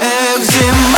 eczema